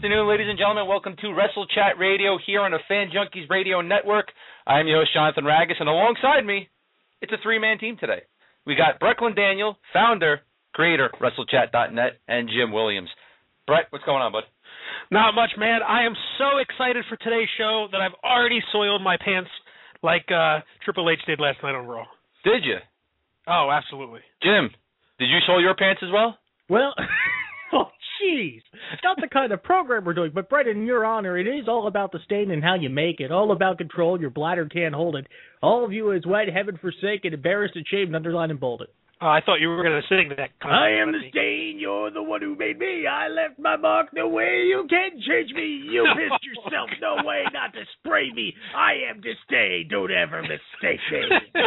Good afternoon, ladies and gentlemen. Welcome to Wrestle Chat Radio here on the Fan Junkies Radio Network. I'm your host, Jonathan Ragus, and alongside me, it's a three-man team today. We got Brett Clendaniel, founder, creator, WrestleChat.net, and Jim Williams. Brett, what's going on, bud? Not much, man. I am so excited for today's show that I've already soiled my pants like uh, Triple H did last night on Raw. Did you? Oh, absolutely. Jim, did you soil your pants as well? Well, jeez, not the kind of program we're doing. But Brendan, in your honor, it is all about the stain and how you make it. All about control. Your bladder can't hold it. All of you is wet, heaven forsaken, embarrassed, and shamed, underlined, and bolded. Oh, I thought you were going to sing that. I am the stain. You're the one who made me. I left my mark. No way you can change me. You pissed yourself. No way not to spray me. I am the stain. Don't ever mistake me.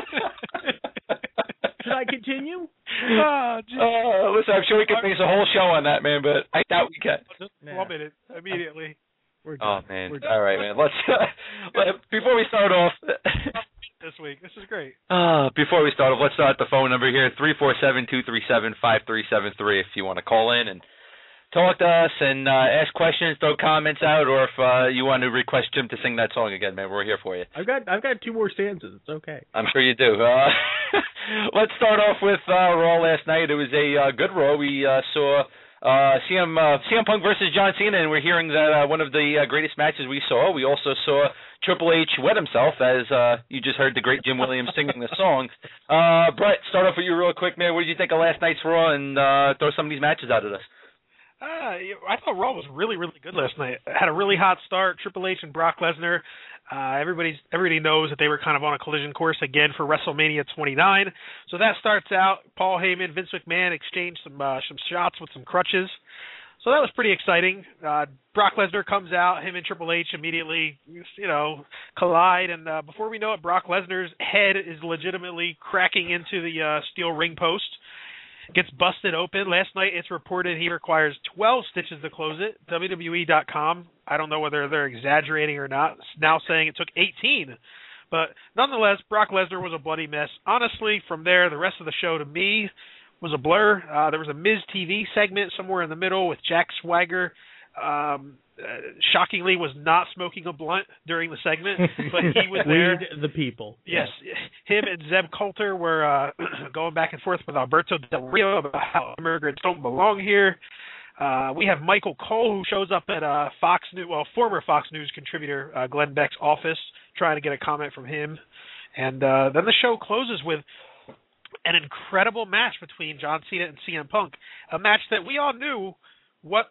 Should I continue? Oh, geez. Uh, listen, I'm sure we could finish a whole show on that, man, but I doubt we can. Just one minute immediately. We're Oh man! We're done. All right, man. Let's let- before we start off. This week, this is great. Uh, before we start off, let's start the phone number here three four seven two three seven five three seven three. If you want to call in and talk to us and uh, ask questions, throw comments out, or if uh, you want to request Jim to sing that song again, man, we're here for you. I've got I've got two more stanzas. It's okay. I'm sure you do. Uh, let's start off with uh, Raw last night. It was a uh, good Raw. We uh, saw uh, CM uh, CM Punk versus John Cena, and we're hearing that uh, one of the uh, greatest matches we saw. We also saw Triple H wet himself, as uh, you just heard the great Jim Williams singing the song. Uh, Brett, start off with you real quick, man. What did you think of last night's Raw, and uh, throw some of these matches out at us? Uh, I thought Raw was really, really good last night. It had a really hot start. Triple H and Brock Lesnar. Uh, everybody's everybody knows that they were kind of on a collision course again for WrestleMania 29. So that starts out. Paul Heyman, Vince McMahon exchanged some uh, some shots with some crutches. So that was pretty exciting. Uh, Brock Lesnar comes out. Him and Triple H immediately, you know, collide. And uh, before we know it, Brock Lesnar's head is legitimately cracking into the uh, steel ring post gets busted open. Last night it's reported he requires 12 stitches to close it. WWE.com, I don't know whether they're exaggerating or not, now saying it took 18. But nonetheless, Brock Lesnar was a bloody mess. Honestly, from there, the rest of the show to me was a blur. Uh, there was a Miz TV segment somewhere in the middle with Jack Swagger. Um, uh, shockingly, was not smoking a blunt during the segment, but he was there. The people. Yes, him and Zeb Colter were uh, going back and forth with Alberto Del Rio about how immigrants don't belong here. Uh, we have Michael Cole who shows up at uh, Fox News, well, former Fox News contributor uh, Glenn Beck's office, trying to get a comment from him, and uh, then the show closes with an incredible match between John Cena and CM Punk, a match that we all knew what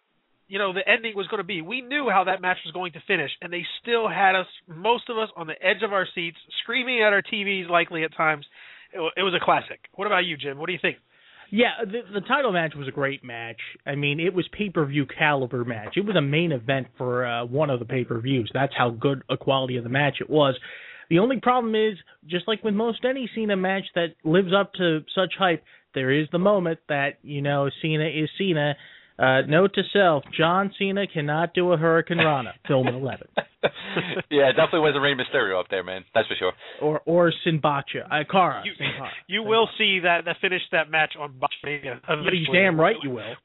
you know the ending was going to be. We knew how that match was going to finish, and they still had us, most of us, on the edge of our seats, screaming at our TVs, likely at times. It, it was a classic. What about you, Jim? What do you think? Yeah, the, the title match was a great match. I mean, it was pay per view caliber match. It was a main event for uh, one of the pay per views. That's how good a quality of the match it was. The only problem is, just like with most any Cena match that lives up to such hype, there is the moment that you know Cena is Cena. Uh, note to self: John Cena cannot do a Hurricane Rana. film at eleven. yeah, it definitely wasn't Rey Mysterio up there, man. That's for sure. Or or Sinbacha, uh, Cara. You, Sin you Sin will see that that finish that match on Botchmania. You're damn right you will.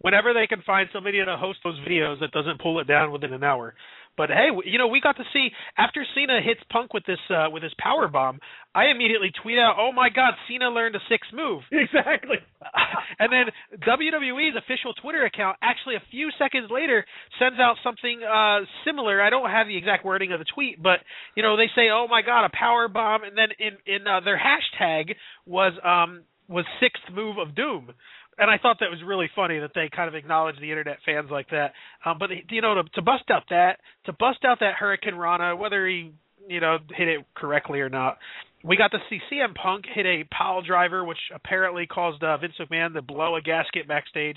Whenever they can find somebody to host those videos that doesn't pull it down within an hour. But hey, you know we got to see after Cena hits Punk with this uh, with his power bomb. I immediately tweet out, "Oh my God, Cena learned a sixth move." Exactly. and then WWE's official Twitter account actually a few seconds later sends out something uh similar. I don't have the exact wording of the tweet, but you know they say, "Oh my God, a power bomb," and then in in uh, their hashtag was um was sixth move of doom. And I thought that was really funny that they kind of acknowledged the internet fans like that. Um, but you know, to, to bust out that to bust out that Hurricane Rana, whether he you know hit it correctly or not, we got to see CM Punk hit a pile driver, which apparently caused uh, Vince McMahon to blow a gasket backstage.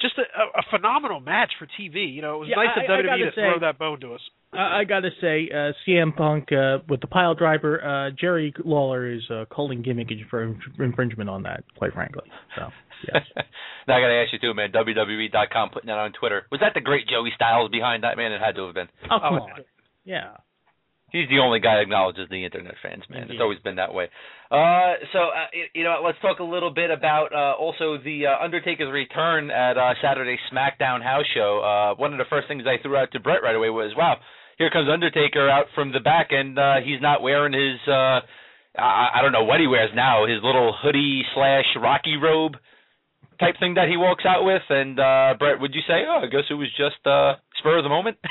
Just a, a, a phenomenal match for TV. You know, it was Yeah, nice of I- I WWE gotta to throw that bone to us. I, I gotta say, uh, CM Punk uh, with the pile driver, uh, Jerry Lawler is uh, calling gimmick for infringement on that, quite frankly. So, yes. now I gotta ask you too, man. WWE.com putting that on Twitter. Was that the great Joey Styles behind that man? It had to have been. Oh come Oh, on, yeah. He's the only guy that acknowledges the internet fans, man. Indeed. It's always been that way. Uh, so uh, you know, let's talk a little bit about uh, also the uh, Undertaker's return at uh, Saturday SmackDown House Show. Uh, one of the first things I threw out to Brett right away was, "Wow, here comes Undertaker out from the back, and uh, he's not wearing his." Uh, I, I don't know what he wears now. His little hoodie slash Rocky robe type thing that he walks out with. And uh Brett, would you say, oh, I guess it was just uh spur of the moment?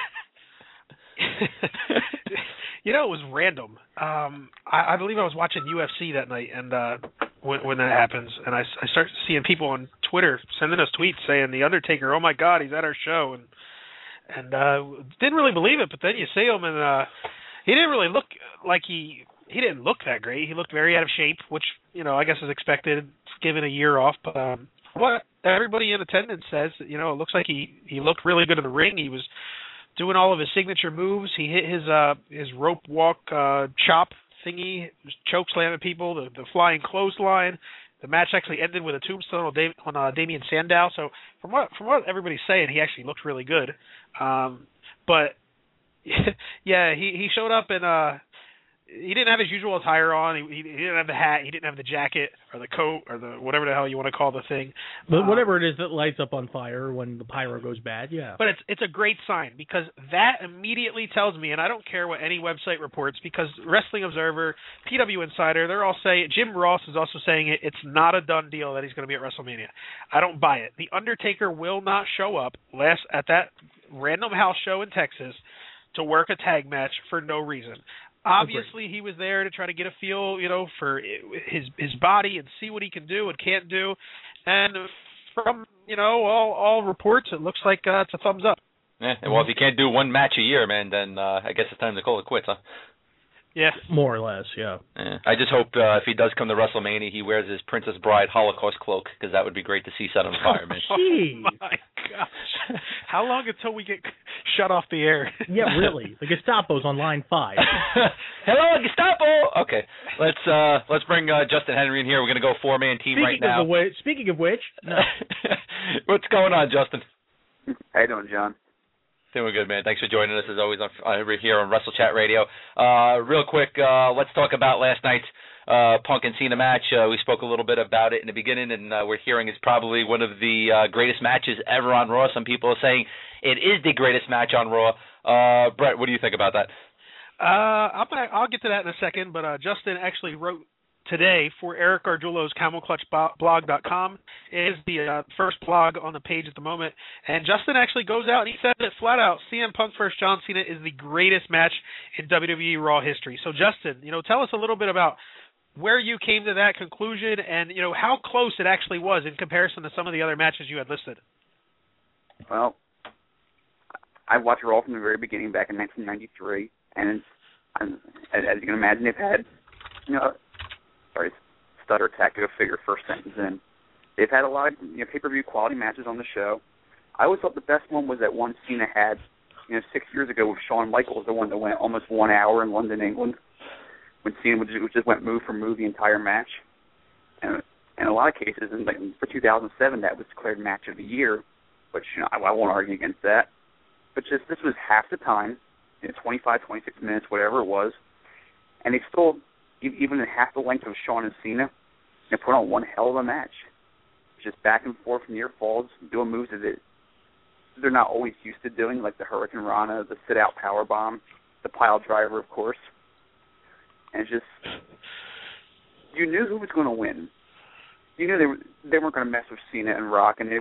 you know, it was random. Um, I, I believe I was watching UFC that night, and uh, when when that happens, and I, I start seeing people on Twitter sending us tweets saying the Undertaker, oh my God, he's at our show, and and uh, didn't really believe it. But then you see him, and uh, he didn't really look like he he didn't look that great. He looked very out of shape, which you know I guess is expected given a year off. But um, what everybody in attendance says, you know, it looks like he he looked really good in the ring. He was doing all of his signature moves. He hit his uh his rope walk uh chop thingy, choke slamming people, the the flying clothesline. The match actually ended with a tombstone on, Dave, on uh, Damien Sandow. So from what from what everybody's saying, he actually looked really good. Um, but yeah, he he showed up in uh he didn't have his usual attire on. He, he didn't have the hat. He didn't have the jacket or the coat or the whatever the hell you want to call the thing. But Um, whatever it is that lights up on fire when the pyro goes bad, yeah. But it's it's a great sign because that immediately tells me, and I don't care what any website reports, because Wrestling Observer, PW Insider, they're all saying. Jim Ross is also saying it. It's not a done deal that he's going to be at WrestleMania. I don't buy it. The Undertaker will not show up last at that random house show in Texas to work a tag match for no reason. Obviously, he was there to try to get a feel, you know, for his his body and see what he can do and can't do. And from you know all all reports, it looks like uh, it's a thumbs up. Yeah, well, if you can't do one match a year, man, then uh, I guess it's time to call it quits, huh? Yeah, More or less, yeah. Yeah. I just hope uh, if he does come to WrestleMania, he wears his Princess Bride Holocaust cloak because that would be great to see set on fire, man. Oh my gosh! How long until we get shut off the air? Yeah, really. The Gestapo's on line five. Hello, Gestapo. Okay, let's uh let's bring uh, Justin Henry in here. We're gonna go four man team Speaking right now. of which, speaking of which, no, What's going on, Justin? How you doing, John? Doing good, man. Thanks for joining us as always on uh, we're here on Wrestle Chat Radio. Uh, real quick, uh, let's talk about last night's uh, Punk and Cena match. Uh, we spoke a little bit about it in the beginning, and uh, we're hearing it's probably one of the uh, greatest matches ever on Raw. Some people are saying it is the greatest match on Raw. Uh, Brett, what do you think about that? Uh, I'll get to that in a second, but uh, Justin actually wrote today for Eric Gargiulo's CamelClutchBlog.com. Is the uh, first blog on the page at the moment, and Justin actually goes out and he said it flat out: CM Punk versus John Cena is the greatest match in WWE Raw history. So, Justin, you know, tell us a little bit about where you came to that conclusion, and you know how close it actually was in comparison to some of the other matches you had listed. Well, I watched Raw from the very beginning back in 1993, and as as you can imagine, they've had, you know, sorry, stutter attack, go figure, first sentence in. They've had a lot of you know, pay-per-view quality matches on the show. I always thought the best one was that one Cena had, you know, six years ago with Shawn Michaels, the one that went almost one hour in London, England, when Cena just, just went move for move the entire match. And in a lot of cases, in like for 2007, that was declared match of the year, which you know I, I won't argue against that. But just this was half the time, you know, 25, 26 minutes, whatever it was, and they still, even half the length of Shawn and Cena, they put on one hell of a match. Just back and forth near falls, doing moves that it, they're not always used to doing, like the Hurricane Rana, the sit out power bomb, the pile driver, of course. And just you knew who was going to win. You knew they were they weren't going to mess with Cena and Rock, and they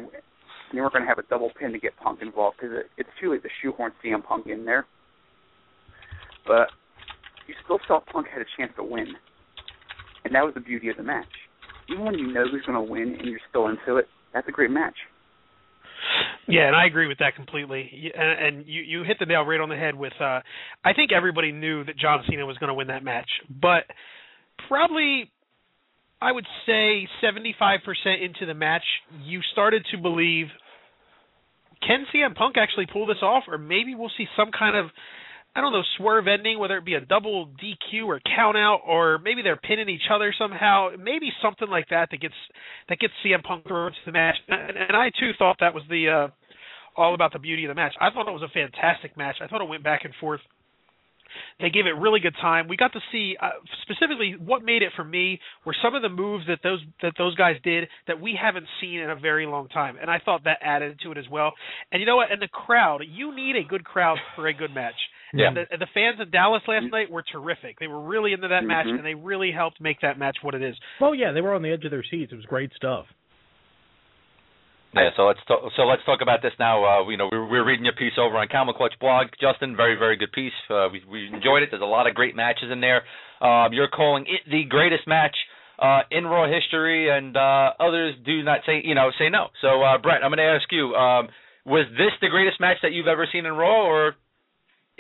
they weren't going to have a double pin to get Punk involved because it, it's too late to shoehorn CM Punk in there. But you still saw Punk had a chance to win, and that was the beauty of the match. Even when you know who's going to win and you're still into it, that's a great match. Yeah, and I agree with that completely. And, and you you hit the nail right on the head with. uh I think everybody knew that John Cena was going to win that match, but probably I would say 75% into the match, you started to believe can CM Punk actually pull this off, or maybe we'll see some kind of I don't know swerve ending, whether it be a double DQ or count out, or maybe they're pinning each other somehow. Maybe something like that that gets that gets CM Punk through into the match. And, and I too thought that was the uh, all about the beauty of the match. I thought it was a fantastic match. I thought it went back and forth They gave it really good time. We got to see uh, specifically what made it for me were some of the moves that those that those guys did that we haven't seen in a very long time, and I thought that added to it as well. And you know what? And the crowd, you need a good crowd for a good match. Yeah. And the, and the fans in Dallas last night were terrific. They were really into that match, Mhm. and they really helped make that match what it is. Well, yeah, they were on the edge of their seats. It was great stuff. Yeah, so let's talk, so let's talk about this now. Uh, you know, we're, we're reading your piece over on Camel Clutch blog, Justin. Very, very good piece. Uh, we, we enjoyed it. There's a lot of great matches in there. Um, you're calling it the greatest match uh, in Raw history, and uh, others do not say, you know, say no. So, uh, Brett, I'm going to ask you: um, Was this the greatest match that you've ever seen in Raw, or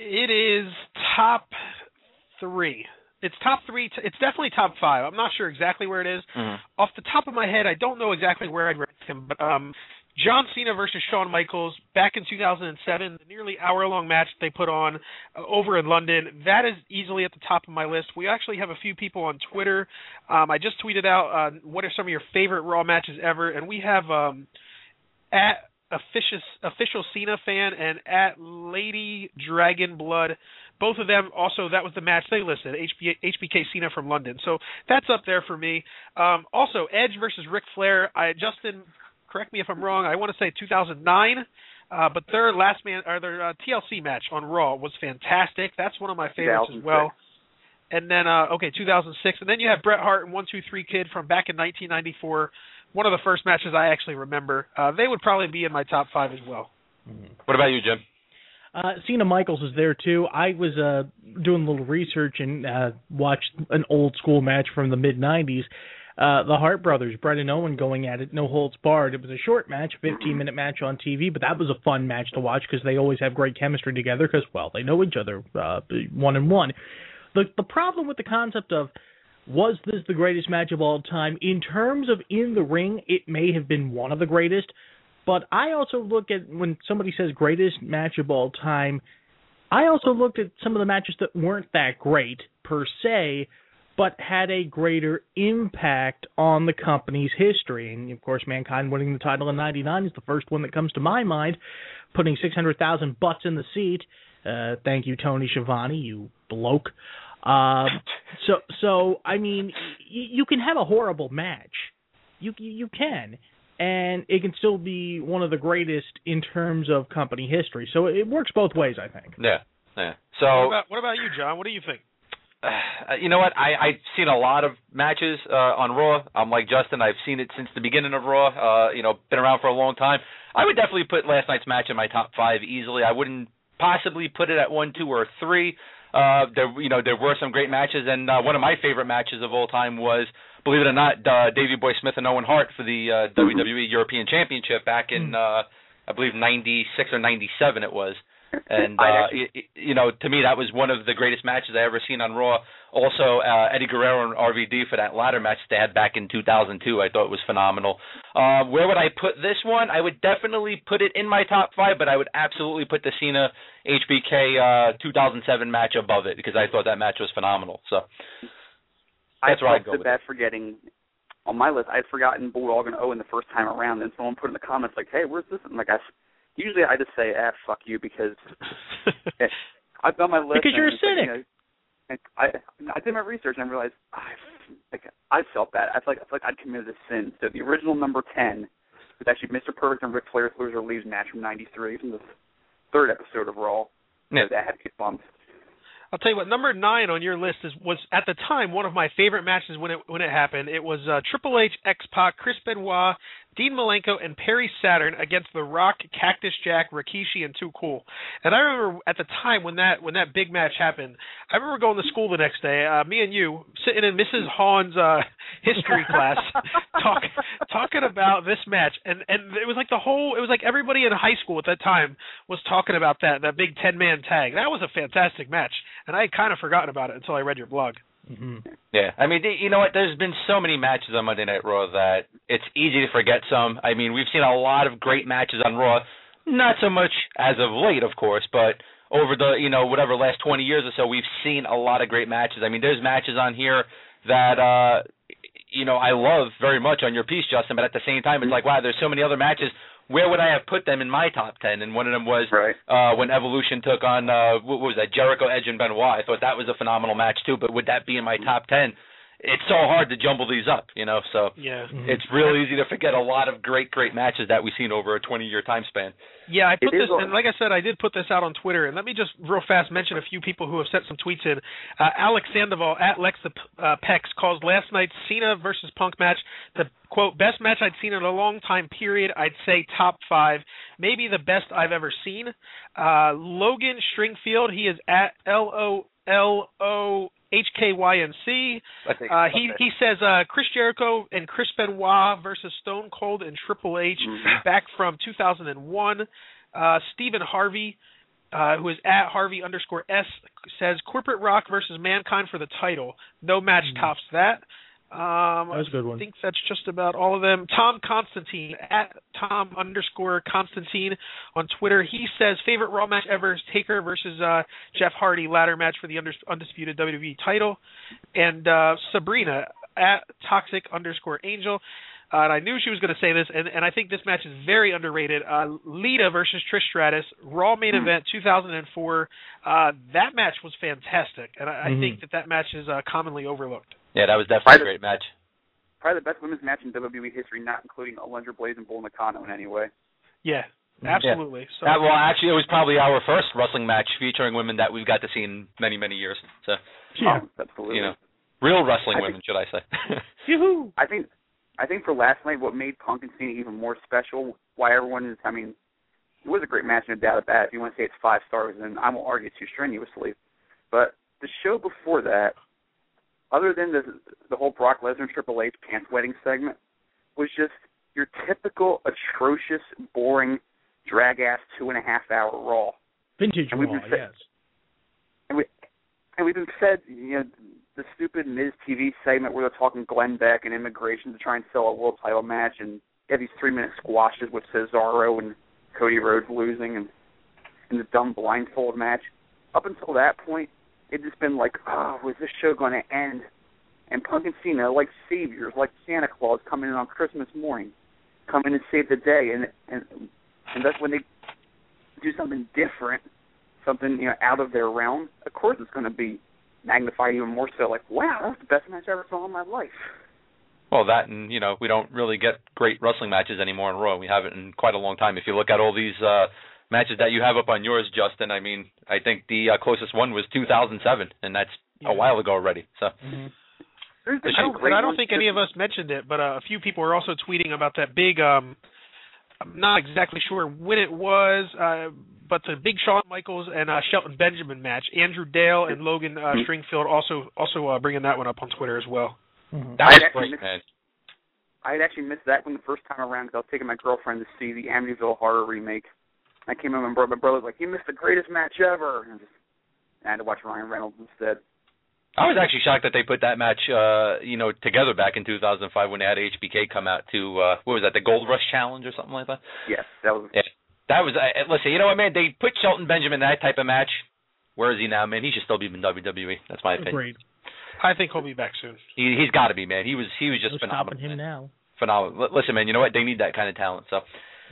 It is top three. It's top three. T- it's definitely top five. I'm not sure exactly where it is. Off the top of my head, I don't know exactly where I'd rank him, but um, John Cena versus Shawn Michaels back in 2007, the nearly hour-long match they put on uh, over in London. That is easily at the top of my list. We actually have a few people on Twitter. Um, I just tweeted out uh, what are some of your favorite Raw matches ever, and we have um, at official official Cena fan and at Lady Dragon Blood. Both of them also that was the match they listed HB, HBK Cena from London. So that's up there for me. Um, also Edge versus Ric Flair. I Justin, correct me if I'm wrong. I want to say 2009. Uh, but their last man or their uh, TLC match on Raw was fantastic. That's one of my favorites as well. And then uh okay, 2006, and then you have Bret Hart and One Two Three Kid from back in 1994. One of the first matches I actually remember. Uh, they would probably be in my top five as well. what about you, Jim? Uh, Cena Michaels is there too. I was uh, doing a little research and uh, watched an old school match from the mid '90s. Uh, the Hart brothers, Bret and Owen, going at it, no holds barred. It was a short match, 15 minute match on TV, but that was a fun match to watch because they always have great chemistry together. Because well, they know each other uh, one and one. The the problem with the concept of was this the greatest match of all time in terms of in the ring, it may have been one of the greatest. But I also look at when somebody says greatest match of all time, I also looked at some of the matches that weren't that great per se, but had a greater impact on the company's history. And of course, Mankind winning the title in '99 is the first one that comes to my mind, putting 600,000 butts in the seat. Uh, thank you, Tony Schiavone, you bloke. Um, so, so I mean, y- you can have a horrible match. You you can, and it can still be one of the greatest in terms of company history. So it works both ways, I think. Yeah, yeah. So What about, what about you, John? What do you think? Uh, you know what? I I've seen a lot of matches uh, on Raw. I'm like Justin. I've seen it since the beginning of Raw. Uh, you know, been around for a long time. I would definitely put last night's match in my top five easily. I wouldn't possibly put it at one, two, or three. Uh, there, you know, there were some great matches, and uh, one of my favorite matches of all time was, believe it or not, uh, Davey Boy Smith and Owen Hart for the uh, WWE European Championship back in, uh, I believe, '96 or '97 it was. And uh, actually- y- y- you know, to me, that was one of the greatest matches I ever seen on Raw. Also, uh, Eddie Guerrero and RVD for that ladder match they had back in 2002, I thought it was phenomenal. Uh, where would I put this one? I would definitely put it in my top five, but I would absolutely put the Cena HBK uh, 2007 match above it because I thought that match was phenomenal. So That's I where I'd felt go so with bad forgetting on my list. I had forgotten Bulldog and Owen the first time around, and someone put in the comments like, "Hey, where's this?" And like I, usually I just say, "Ah, fuck you," because I've got my list. Because you're a like, you cynic. know, and I I did my research and I realized I like I felt bad. I felt like I felt like I'd committed a sin. So the original number ten was actually Mr. Perfect and Ric Flair's loser leaves match from '93 from the third episode of Raw. Yeah. That had goosebumps. I'll tell you what. Number nine on your list is was at the time one of my favorite matches when it when it happened. It was uh, Triple H, X Pac, Chris Benoit, Dean Malenko, and Perry Saturn against The Rock, Cactus Jack, Rikishi, and Too Cool. And I remember at the time when that when that big match happened, I remember going to school the next day. Uh, me and you sitting in Mrs. Hawn's uh, history class, talk, talking about this match, and and it was like the whole. It was like everybody in high school at that time was talking about that that big ten man tag. That was a fantastic match, and I had kind of forgotten about it until I read your blog. hmm Yeah, I mean, you know what? There's been so many matches on Monday Night Raw that it's easy to forget some. I mean, we've seen a lot of great matches on Raw, not so much as of late, of course, but over the you know whatever last 20 years or so, we've seen a lot of great matches. I mean, there's matches on here that uh you know, I love very much on your piece, Justin. But at the same time, it's like, wow, there's so many other matches. Where would I have put them in my top ten? And one of them was Right. uh, when Evolution took on uh, what was that? Jericho, Edge, and Benoit. I thought that was a phenomenal match too. But would that be in my top ten? It's so hard to jumble these up, you know. So Yeah. it's real easy to forget a lot of great, great matches that we've seen over a 20-year time span. Yeah, I put It this, on- and like I said, I did put this out on Twitter. And let me just real fast mention a few people who have sent some tweets in. Uh, Alex Sandoval at Lex the uh, Pex calls last night's Cena versus Punk match the quote best match I'd seen in a long time. Period. I'd say top five, maybe the best I've ever seen. Uh, Logan Stringfield, he is at L O L O H K Y N C. I think Uh, he he says uh, Chris Jericho and Chris Benoit versus Stone Cold and Triple H Mhm. back from 2001. Uh, Stephen Harvey, uh, who is at Harvey underscore S, says Corporate Rock versus Mankind for the title. No match Mhm. tops that. Um, That was a good I think that's just about all of them. Tom Constantine at Tom underscore Constantine on Twitter. He says favorite Raw match ever is Taker versus uh, Jeff Hardy ladder match for the undisputed WWE title. And uh, Sabrina at Toxic underscore Angel. Uh, and I knew she was going to say this, and, and I think this match is very underrated. Uh, Lita versus Trish Stratus, Raw main Hmm. event 2004. Uh, that match was fantastic, and I, I Mhm. think that that match is uh, commonly overlooked. Yeah, that was definitely a Right. great match. Probably the best women's match in WWE history, not including Alundra Blaze and Bull Nakano in any way. Yeah, Mhm. absolutely. So Uh, well, actually, it was probably our first wrestling match featuring women that we've got to see in many, many years. So, Yeah. Oh, absolutely. you know, real wrestling I women, should I say? Yoo-hoo. I think I think for last night, what made Punk and Cena even more special, why everyone is, I mean, it was a great match, no doubt about it. If you want to say it's five stars, then I won't argue too strenuously. But the show before that, other than the the whole Brock Lesnar Triple H pants wedding segment, was just your typical atrocious, boring, drag ass two and a half hour Raw. Vintage And Raw, been yes. and we and we've been fed you know the stupid Miz TV segment where they're talking Glenn Beck and immigration to try and sell a world title match, and have these three minute squashes with Cesaro and Cody Rhodes losing, and and the dumb blindfold match. Up until that point, it just been like, oh, was this show going to end? And Punk and Cena, like saviors, like Santa Claus, coming in on Christmas morning, come in and save the day, and and and that's when they do something different something you know out of their realm, of course it's going to be magnified even more so. Like, wow, that's the best match I ever saw in my life. well, that and you know, we don't really get great wrestling matches anymore in Raw. We haven't in quite a long time. If you look at all these uh matches that you have up on yours, Justin, I mean, I think the uh, closest one was 2007, and that's Yeah. a while ago already. So, Mhm. I I don't, and I don't think any of us mentioned it, but uh, a few people are also tweeting about that big. um I'm not exactly sure when it was, uh, but the big Shawn Michaels and uh, Shelton Benjamin match. Andrew Dale and Logan uh, Mhm. Stringfield also also uh, bringing that one up on Twitter as well. Mhm. that was I actually great, missed- man. I had actually missed that one the first time around because I was taking my girlfriend to see the Amityville Horror remake. I came home and bro- my brother was like, "You missed the greatest match ever," and I, just, I had to watch Ryan Reynolds instead. I was actually shocked that they put that match, uh, you know, together back in 2005 when they had HBK come out to uh, what was that, the Gold Rush Challenge or something like that. Yes, that was. Yeah. That was. Uh, listen, you know what, man? They put Shelton Benjamin in that type of match. Where is he now, man? He should still be in WWE. That's my opinion. Agreed. I think he'll be back soon. He he's got to be, man. He was he was No just stopping phenomenal. him man. now. Phenomenal. L- Listen, man. You know what? They need that kind of talent. So,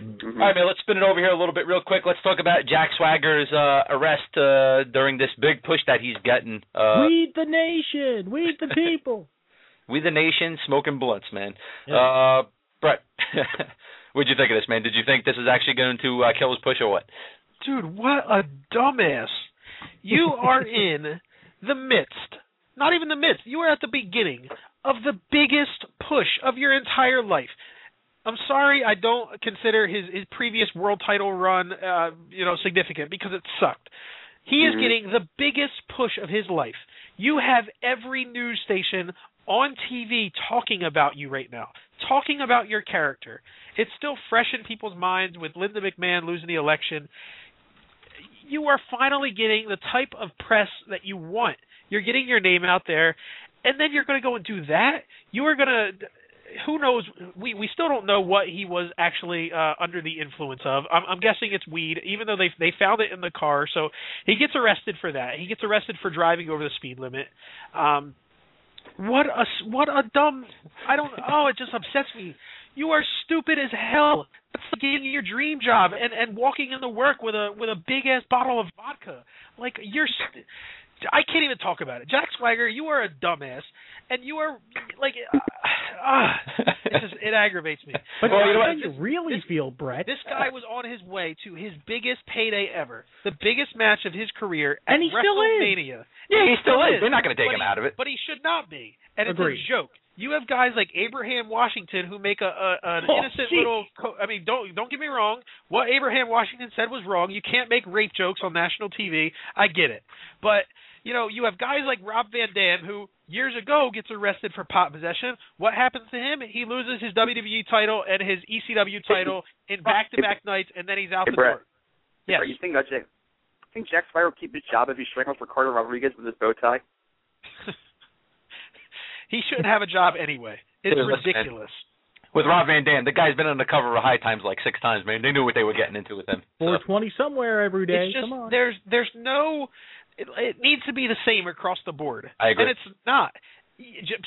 Mhm. all right, man. Let's spin it over here a little bit real quick. Let's talk about Jack Swagger's uh, arrest uh, during this big push that he's getting. Uh, Weed the nation. We the people. we the nation smoking blunts, man. Yeah. Uh, Brett, what'd you think of this, man? Did you think this is actually going to uh, kill his push or what? Dude, what a dumbass. You are in the midst, not even the midst, you are at the beginning of the biggest push of your entire life. I'm sorry I don't consider his his previous world title run uh, you know significant because it sucked. He is Mhm. getting the biggest push of his life. You have every news station on TV talking about you right now, talking about your character. It's still fresh in people's minds with Linda McMahon losing the election. You are finally getting the type of press that you want. You're getting your name out there, and then you're going to go and do that. You are going to who knows we we still don't know what he was actually uh under the influence of i'm i'm guessing it's weed even though they they found it in the car so he gets arrested for that he gets arrested for driving over the speed limit um What a what a dumb. I don't. Oh, it just upsets me. You are stupid as hell. That's like getting your dream job and and walking into work with a with a big ass bottle of vodka. Like you're. St- I can't even talk about it. Jack Swagger, you are a dumbass, and you are like. Uh, uh, it just it aggravates me. But Well, you know what? you really this- feel, Brett. This guy was on his way to his biggest payday ever, the biggest match of his career at And he still is. WrestleMania. yeah, he still Still is. is. They're not going to take But him he- out of it. But he should not be. And it's a joke. You have guys like Abraham Washington who make a, a an Oh, innocent gee. little. Co- I mean, don't don't get me wrong. What Abraham Washington said was wrong. You can't make rape jokes on national TV. I get it, but you know you have guys like Rob Van Dam who years ago gets arrested for pot possession. What happens to him? He loses his WWE title and his ECW title in back-to-back nights, and then he's out Hey, the Brett. door. Yes. You think uh, Jack, you think Jack Swagger will keep his job if he strangled Ricardo Rodriguez with his bow tie? he shouldn't have a job anyway. It's Dude, listen, ridiculous. With Rob Van Dam, the guy's been on the cover of High Times like six times, man. They knew what they were getting into with him. So. 420 somewhere every day. It's just Come on. there's there's no it, it needs to be the same across the board. I agree. And it's not.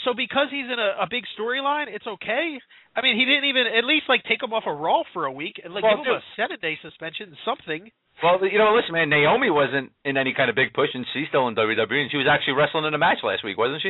So because he's in a, a big storyline, it's okay. I mean, he didn't even at least like take him off a Raw for a week and like Well, give him dude. a seven day suspension, something. Well, you know, listen, man. Naomi wasn't in any kind of big push, and she's still in WWE, and she was actually wrestling in a match last week, wasn't she?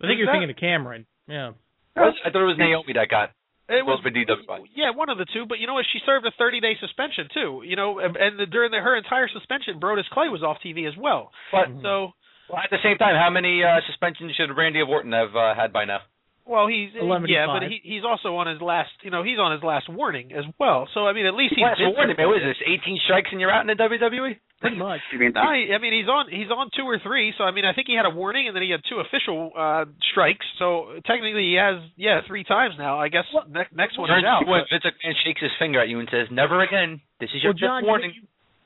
I think you're Who's thinking of Cameron. Yeah. Was- I thought it was Naomi that got. It was DWI. yeah, one of the two. But you know what? She served a 30 day suspension too. You know, and, and the, during the, her entire suspension, Brodus Clay was off TV as well. But So, well, at the same time, how many uh, suspensions should Randy Orton have uh, had by now? Well, he's 11 to yeah, but he, he's also on his last. You know, he's on his last warning as well. So I mean, at least he's Last been warning, through- man. What is this? 18 strikes and you're out in the WWE? Pretty much. You No, I mean he's on he's on two or three. So I mean I think he had a warning and then he had two official uh strikes. So technically he has yeah three times now. I guess Well, next next one Turns is out. when but- Vince McMahon shakes his finger at you and says, "Never again. This is your Well, John, fifth you warning."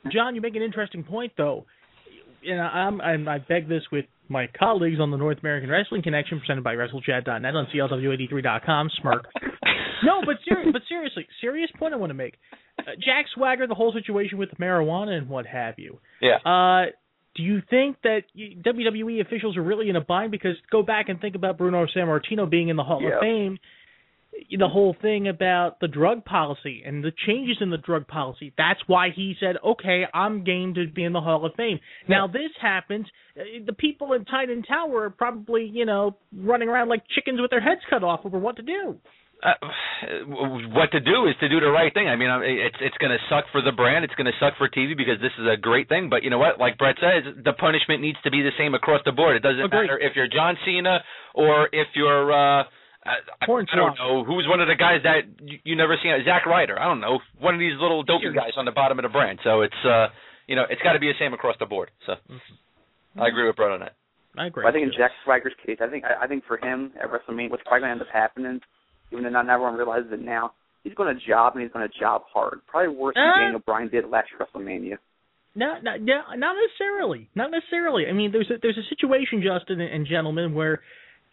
make- John, you make an interesting point, though. And I'm, and I beg this with my colleagues on the North American Wrestling Connection, presented by WrestleChat.net on CLW83.com. Smirk. no, but ser- but seriously, serious point I want to make. Uh, Jack Swagger, the whole situation with the marijuana and what have you. Yeah. Uh, do you think that WWE officials are really in a bind? Because go back and think about Bruno Sammartino being in the Hall Yeah. of Fame. The whole thing about the drug policy and the changes in the drug policy. That's why he said, "Okay, I'm game to be in the Hall of Fame." Now this happens. uh, The people in Titan Tower are probably, you know, running around like chickens with their heads cut off over what to do. uh, what to do is to do the right thing. I mean, it's it's going to suck for the brand. It's going to suck for TV because this is a great thing. But you know what? Like Brett says, the punishment needs to be the same across the board. It doesn't Agreed. matter if you're John Cena or if you're. uh I, I, I don't Hornswoggle. know who's one of the guys that you, you never seen. Zack Ryder. I don't know one of these little dopey guys on the bottom of the brand. So it's uh you know it's got to be the same across the board. So I agree with Brett on that. I agree. I think in Jack Swagger's case, I think I, I think for him at WrestleMania, what's probably going to end up happening, even though not everyone realizes it now, he's going to job and he's going to job hard. Probably worse Uh. than Daniel Bryan did last WrestleMania. No, no, no, not necessarily. Not necessarily. I mean, there's a, there's a situation, Justin and gentlemen, where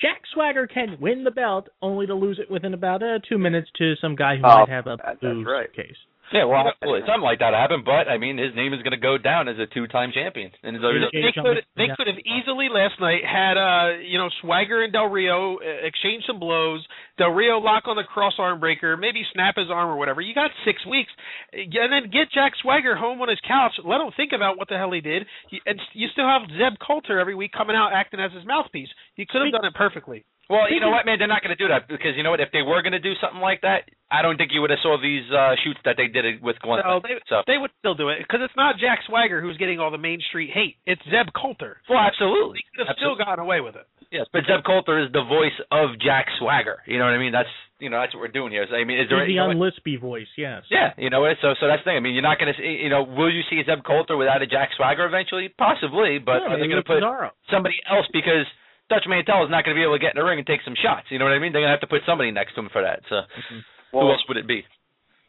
Jack Swagger can win the belt, only to lose it within about uh, two minutes to some guy who Oh, might have a that's right. case. Yeah, well, Yeah. absolutely. Something like that happened, but I mean, his name is going to go down as a two-time champion. And his They could they could have easily last night had uh you know Swagger and Del Rio uh, exchange some blows. Del Rio lock on the cross arm breaker, maybe snap his arm or whatever. You got six weeks, and then get Jack Swagger home on his couch. Let him think about what the hell he did, and you still have Zeb Colter every week coming out acting as his mouthpiece. You could have done it perfectly. Well, you know what, man? They're not going to do that because you know what? If they were going to do something like that, I don't think you would have saw these uh shoots that they did with Glenn. So they so, they would still do it because it's not Jack Swagger who's getting all the Main Street hate. It's Zeb Colter. well, absolutely. He could have still gotten away with it. Yes, but Zeb Colter is the voice of Jack Swagger. You know what I mean? That's you know that's what we're doing here. So, I mean, is there He's you the know what- unlispy voice, yes. Yeah, you know what? So so that's the thing. I mean, you're not going to see. You know, will you see Zeb Colter without a Jack Swagger eventually? Possibly, but yeah, are they going to put Cesaro. somebody else because Dutch Mantell is not going to be able to get in the ring and take some shots. You know what I mean? They're going to have to put somebody next to him for that. So mm-hmm. who Well, else would it be?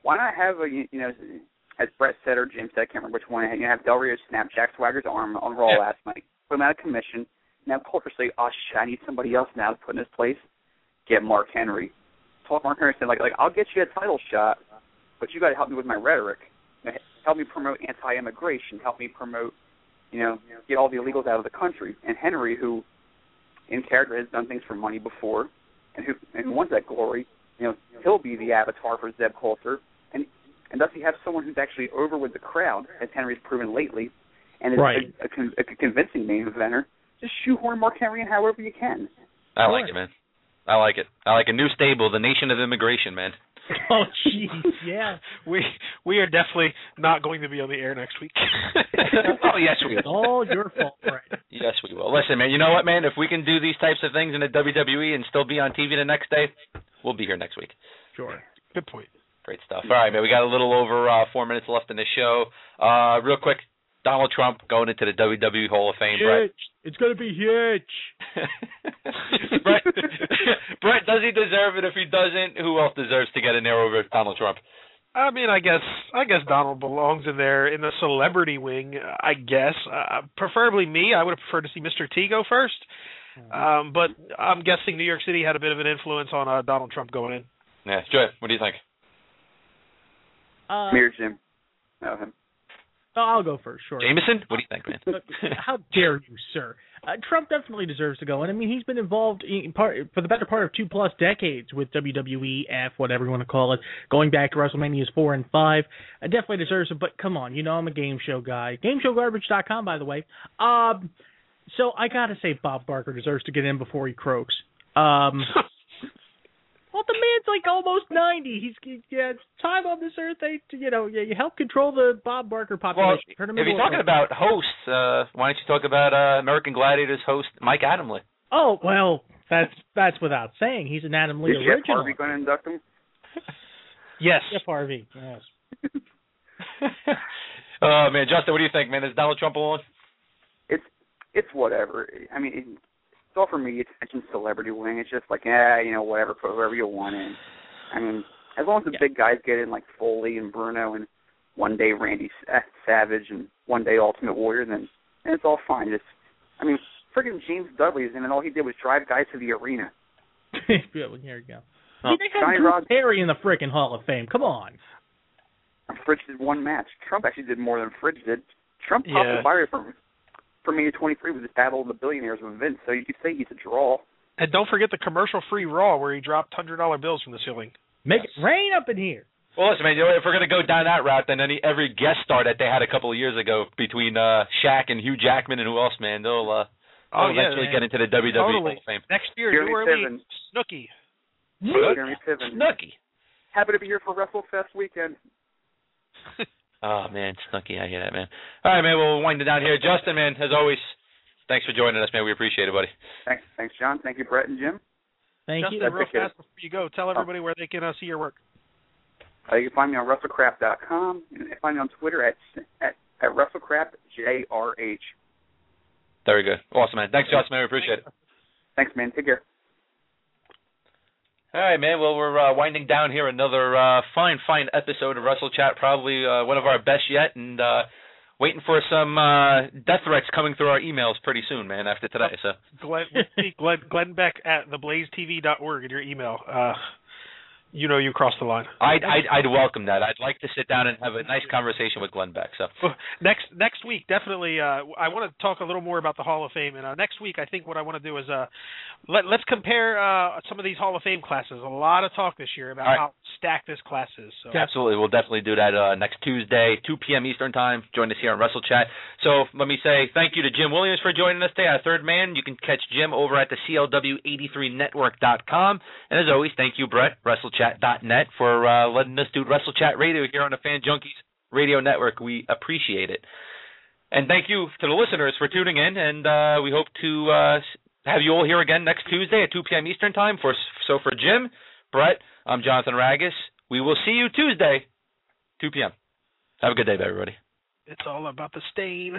why not have a you you know, as Brett said or Jim said, I can't remember which one. You have Del Rio snap Jack Swagger's arm on Raw Yeah. last night, put him out of commission. Now Colter say, "Oh shit, I need somebody else now to put in his place." Get Mark Henry. Talk Mark Henry said, "Like, like I'll get you a title shot, but you got to help me with my rhetoric. You help me promote anti-immigration. Help me promote, you know, get all the illegals out of the country." And Henry, who in character has done things for money before, and who and who wants that glory. You know, he'll be the avatar for Zeb Colter, and and thus you have someone who's actually over with the crowd, as Henry's proven lately, and is Right. a, a, con- a convincing main eventer. Just shoehorn Mark Henry in however you can. I like it, man. I like it. I like a new stable, the Nation of Immigration, man. Oh, jeez, yeah. We we are definitely not going to be on the air next week. oh yes, we It's all your fault, Brett. Yes, we will. Listen, man. You know what, man? If we can do these types of things in the WWE and still be on TV the next day, we'll be here next week. Sure. Good point. Great stuff. All right, man. We got a little over uh, four minutes left in the show. Uh, real quick, Donald Trump going into the WWE Hall of Fame. Brett. Huge. It's gonna be huge. Brett, Brett, does he deserve it? If he doesn't, who else deserves to get in there over Donald Trump? I mean, I guess I guess Donald belongs in there in the celebrity wing. I guess, uh, preferably me. I would have preferred to see Mr. T go first, um, but I'm guessing New York City had a bit of an influence on uh, Donald Trump going in. Yeah, Joy, what do you think? Uh, Mere Jim. No, him. I'll go first. Sure. Jameson, what do you think, man? How dare you, sir? Uh, Trump definitely deserves to go, and I mean he's been involved in part for the better part of two plus decades with WWE, F, whatever you want to call it, going back to WrestleManias four and five. Uh, definitely deserves it, but come on, you know I'm a game show guy. GameShowGarbage.com, by the way. Um, so I gotta say Bob Barker deserves to get in before he croaks. Um, well, the man's like almost ninety. He's he, yeah, it's time on this earth. They you know yeah, you help control the Bob Barker population. Turn him if you're a- talking about hosts, uh, why don't you talk about uh, American Gladiators host Mike Adamle? Oh well, that's that's without saying. He's an Adam Lee Is Jeff original. Harvey going to induct him? Yes. Jeff Harvey. Yes. oh man, Justin, what do you think, man? Is Donald Trump alone? It's it's whatever. I mean, it, it's all for me. It's mentioned celebrity wing. It's just like, yeah, you know, whatever. Put whoever you want in. I mean, as long as the Yeah. big guys get in, like Foley and Bruno, and one day Randy Savage, and one day Ultimate Warrior, then, it's all fine. Just, I mean, freaking James Dudley's in, and all he did was drive guys to the arena. Yeah, well, Here we go. Oh. You think Johnny Drew Rod- Perry in the frickin' Hall of Fame? Come on. Fridge did one match. Trump actually did more than Fridge did. Trump topped Yeah. the fire for for me at 23 with his battle of the billionaires with Vince. So you could say he's a draw. And don't forget the commercial-free Raw where he dropped hundred dollar bills from the ceiling. Make it rain up in here. Well, listen, man. You know, if we're gonna go down that route, then any every guest star that they had a couple of years ago between uh Shaq and Hugh Jackman and who else, man, they'll uh Oh they'll yeah, eventually man. get into the WWE Hall of Fame. next year, Jeremy New Orleans, Piven. Snooki. Jeremy Piven. Snooki. Happy to be here for WrestleFest weekend. Oh man, Snooki, I hear that, man. All right, man. We'll wind it down here. Justin, man, as always, thanks for joining us, man. We appreciate it, buddy. Thanks, thanks, John. Thank you, Brett and Jim. Thank Justin, you. real fast before you go, tell everybody where they can uh, see your work. Uh, you can find me on WrestleCrap.com and find me on Twitter at at, at WrestleCrapJRH. Very good. Awesome, man. Thanks, Justin, man. We appreciate it. Thanks, man. Take care. All right, man. Well, we're uh, winding down here. Another uh, fine, fine episode of Wrestle Chat. Probably uh, one of our best yet, and uh, waiting for some uh, death threats coming through our emails pretty soon, man. After today, so Glenn, Glenn, Glenn Beck at theblazetv.org in your email. Uh, you know you crossed the line. I'd, I'd I'd welcome that. I'd like to sit down and have a nice conversation with Glenn Beck. So Well, next next week, definitely. Uh, I want to talk a little more about the Hall of Fame, and uh, next week, I think what I want to do is uh, let let's compare uh, some of these Hall of Fame classes. A lot of talk this year about right. how stacked this class is. So Absolutely. We'll definitely do that uh, next Tuesday, 2 p.m. Eastern Time. Join us here on Wrestle Chat. So let me say thank you to Jim Williams for joining us today, our third man. You can catch Jim over at the CLW83network.com. And as always, thank you, Brett, WrestleChat.net, for uh, letting us do Wrestle Chat Radio here on the Fan Junkies Radio Network. We appreciate it. And thank you to the listeners for tuning in. And uh, we hope to uh, have you all here again next Tuesday at 2 p.m. Eastern Time. For So for Jim, Brett, I'm Jonathan Ragus. We will see you Tuesday, 2 p.m. Have a good day, everybody. it's all about the stain.